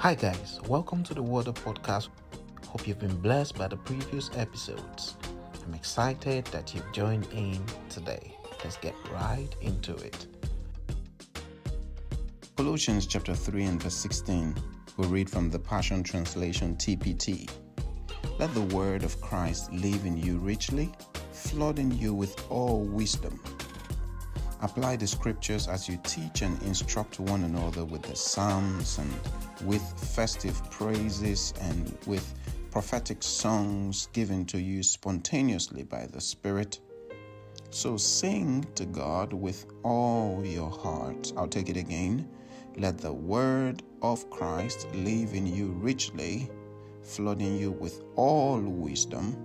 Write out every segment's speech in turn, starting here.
Hi, guys, welcome to the Water Podcast. Hope you've been blessed by the previous episodes. I'm excited that you've joined in today. Let's get right into it. Colossians chapter 3 and verse 16. We'll read from the Passion Translation TPT. Let the word of Christ live in you richly, flooding you with all wisdom. Apply the scriptures as you teach and instruct one another with the psalms and with festive praises and with prophetic songs given to you spontaneously by the Spirit. So sing to God with all your heart. I'll take it again. Let the word of Christ live in you richly, flooding you with all wisdom.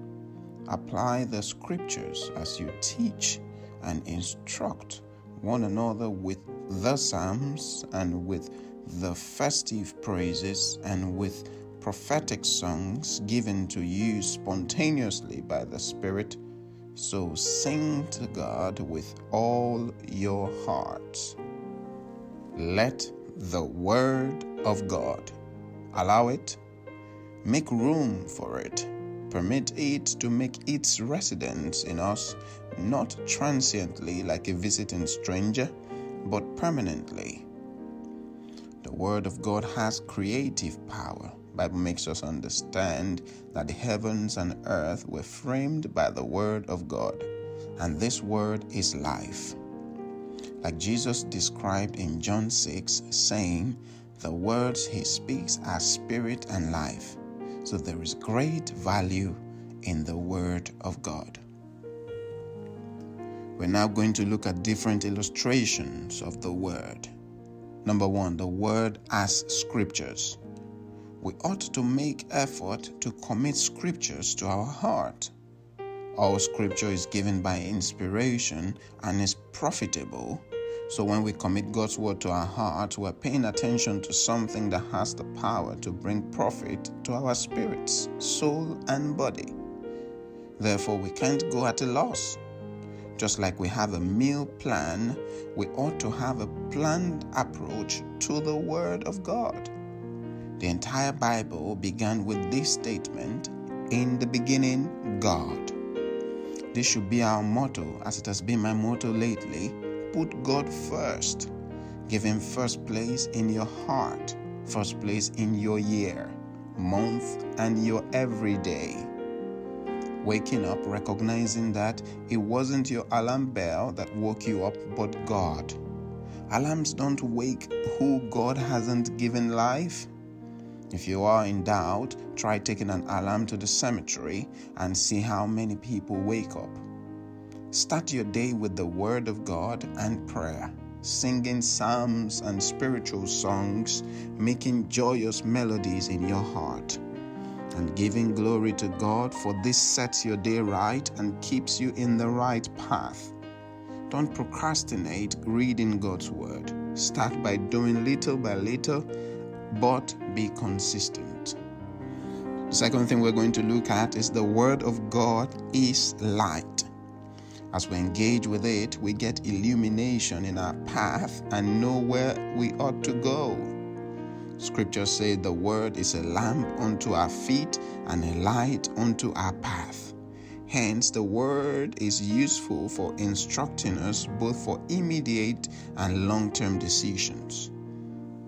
Apply the scriptures as you teach and instruct one another with the psalms and with the festive praises and with prophetic songs given to you spontaneously by the Spirit. So sing to God with all your heart. Let the Word of God allow it, make room for it, permit it to make its residence in us, not transiently like a visiting stranger, but permanently. The Word of God has creative power. Bible makes us understand that the heavens and earth were framed by the word of God, and this word is life. Like Jesus described in John 6, saying, The words he speaks are spirit and life. So there is great value in the word of God. We're now going to look at different illustrations of the word. Number one, the word as scriptures we ought to make effort to commit scriptures to our heart. All scripture is given by inspiration and is profitable. So when we commit God's word to our heart, we're paying attention to something that has the power to bring profit to our spirits, soul, and body. Therefore, we can't go at a loss. Just like we have a meal plan, we ought to have a planned approach to the Word of God. The entire Bible began with this statement In the beginning, God. This should be our motto, as it has been my motto lately. Put God first. Give Him first place in your heart, first place in your year, month, and your everyday. Waking up, recognizing that it wasn't your alarm bell that woke you up, but God. Alarms don't wake who God hasn't given life. If you are in doubt, try taking an alarm to the cemetery and see how many people wake up. Start your day with the Word of God and prayer, singing psalms and spiritual songs, making joyous melodies in your heart, and giving glory to God, for this sets your day right and keeps you in the right path. Don't procrastinate reading God's Word. Start by doing little by little but be consistent. The second thing we're going to look at is the Word of God is light. As we engage with it, we get illumination in our path and know where we ought to go. Scripture says the Word is a lamp unto our feet and a light unto our path. Hence, the Word is useful for instructing us both for immediate and long term decisions.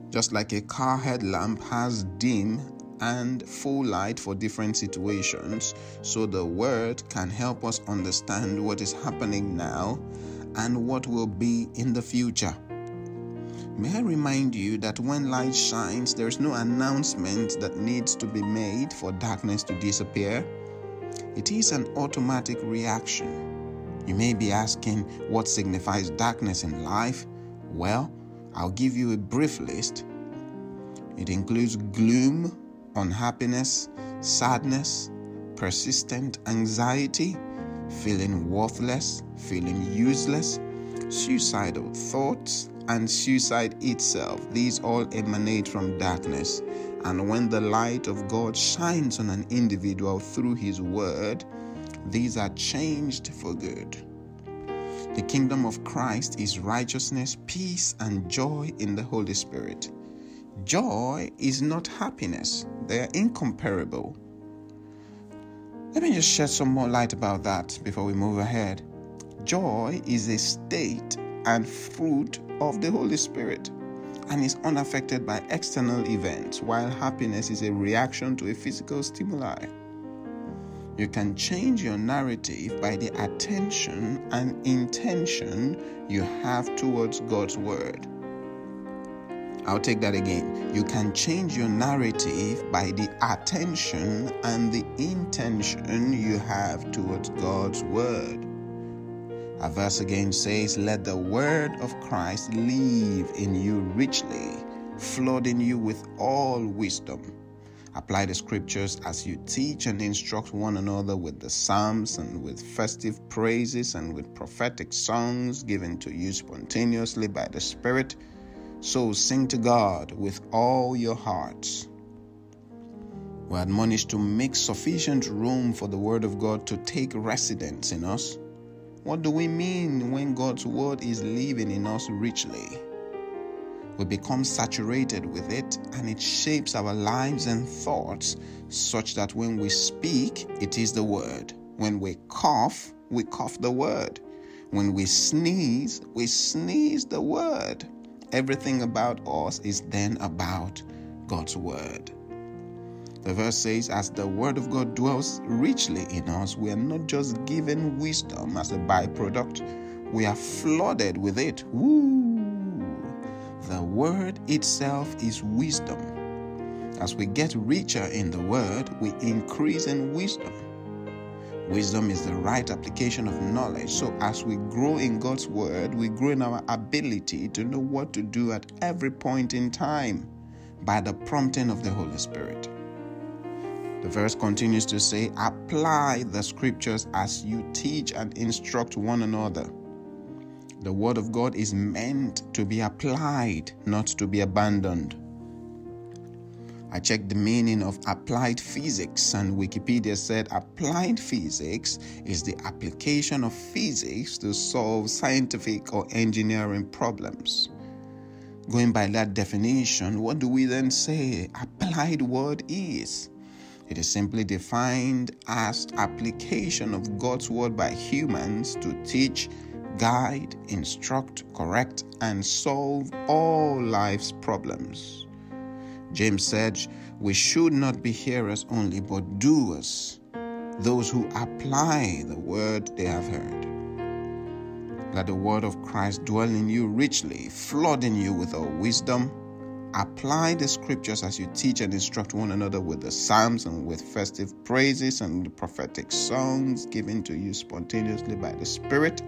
Just like a car headlamp has dim and full light for different situations, so the Word can help us understand what is happening now and what will be in the future. May I remind you that when light shines, there's no announcement that needs to be made for darkness to disappear. It is an automatic reaction. You may be asking what signifies darkness in life. Well, I'll give you a brief list. It includes gloom, unhappiness, sadness, persistent anxiety, feeling worthless, feeling useless, suicidal thoughts, and suicide itself. These all emanate from darkness. And when the light of God shines on an individual through His Word, these are changed for good. The kingdom of Christ is righteousness, peace, and joy in the Holy Spirit. Joy is not happiness, they are incomparable. Let me just shed some more light about that before we move ahead. Joy is a state and fruit of the Holy Spirit and is unaffected by external events, while happiness is a reaction to a physical stimuli. You can change your narrative by the attention and intention you have towards God's Word. I'll take that again. You can change your narrative by the attention and the intention you have towards God's Word. A verse again says, Let the word of Christ live in you richly, flooding you with all wisdom. Apply the scriptures as you teach and instruct one another with the psalms and with festive praises and with prophetic songs given to you spontaneously by the Spirit. So sing to God with all your hearts. We're admonished to make sufficient room for the Word of God to take residence in us what do we mean when God's word is living in us richly? We become saturated with it and it shapes our lives and thoughts such that when we speak, it is the word. When we cough, we cough the word. When we sneeze, we sneeze the word. Everything about us is then about God's word. The verse says, As the word of God dwells richly in us, we are not just given wisdom as a byproduct, we are flooded with it. Woo! The word itself is wisdom. As we get richer in the word, we increase in wisdom. Wisdom is the right application of knowledge. So, as we grow in God's word, we grow in our ability to know what to do at every point in time by the prompting of the Holy Spirit. The verse continues to say, Apply the scriptures as you teach and instruct one another. The word of God is meant to be applied, not to be abandoned. I checked the meaning of applied physics, and Wikipedia said applied physics is the application of physics to solve scientific or engineering problems. Going by that definition, what do we then say applied word is? It is simply defined as application of God's word by humans to teach, guide, instruct, correct, and solve all life's problems. James said, We should not be hearers only, but doers, those who apply the word they have heard. Let the word of Christ dwell in you richly, flooding you with all wisdom Apply the scriptures as you teach and instruct one another with the psalms and with festive praises and prophetic songs given to you spontaneously by the Spirit.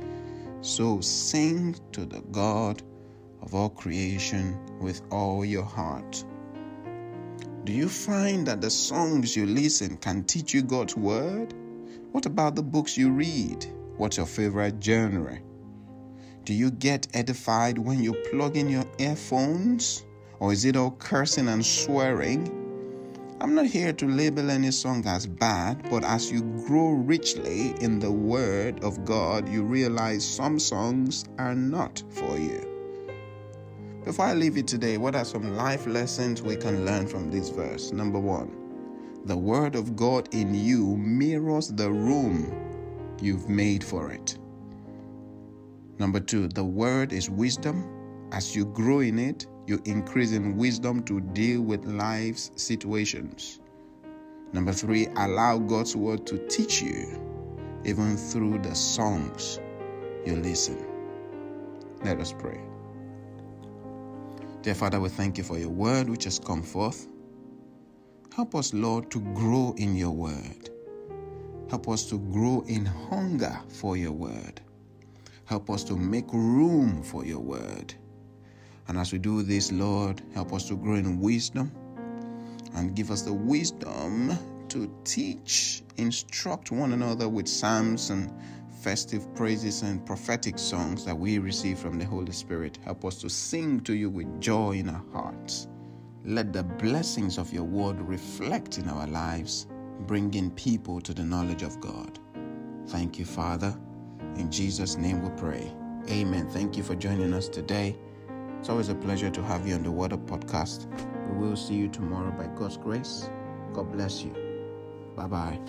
So sing to the God of all creation with all your heart. Do you find that the songs you listen can teach you God's word? What about the books you read? What's your favorite genre? Do you get edified when you plug in your earphones? Or is it all cursing and swearing? I'm not here to label any song as bad, but as you grow richly in the Word of God, you realize some songs are not for you. Before I leave you today, what are some life lessons we can learn from this verse? Number one, the Word of God in you mirrors the room you've made for it. Number two, the Word is wisdom. As you grow in it, you increase in wisdom to deal with life's situations. Number three, allow God's word to teach you, even through the songs you listen. Let us pray. Dear Father, we thank you for your word which has come forth. Help us, Lord, to grow in your word. Help us to grow in hunger for your word. Help us to make room for your word. And as we do this, Lord, help us to grow in wisdom and give us the wisdom to teach, instruct one another with psalms and festive praises and prophetic songs that we receive from the Holy Spirit. Help us to sing to you with joy in our hearts. Let the blessings of your word reflect in our lives, bringing people to the knowledge of God. Thank you, Father. In Jesus' name we pray. Amen. Thank you for joining us today. It's always a pleasure to have you on the Water podcast. We will see you tomorrow by God's grace. God bless you. Bye bye.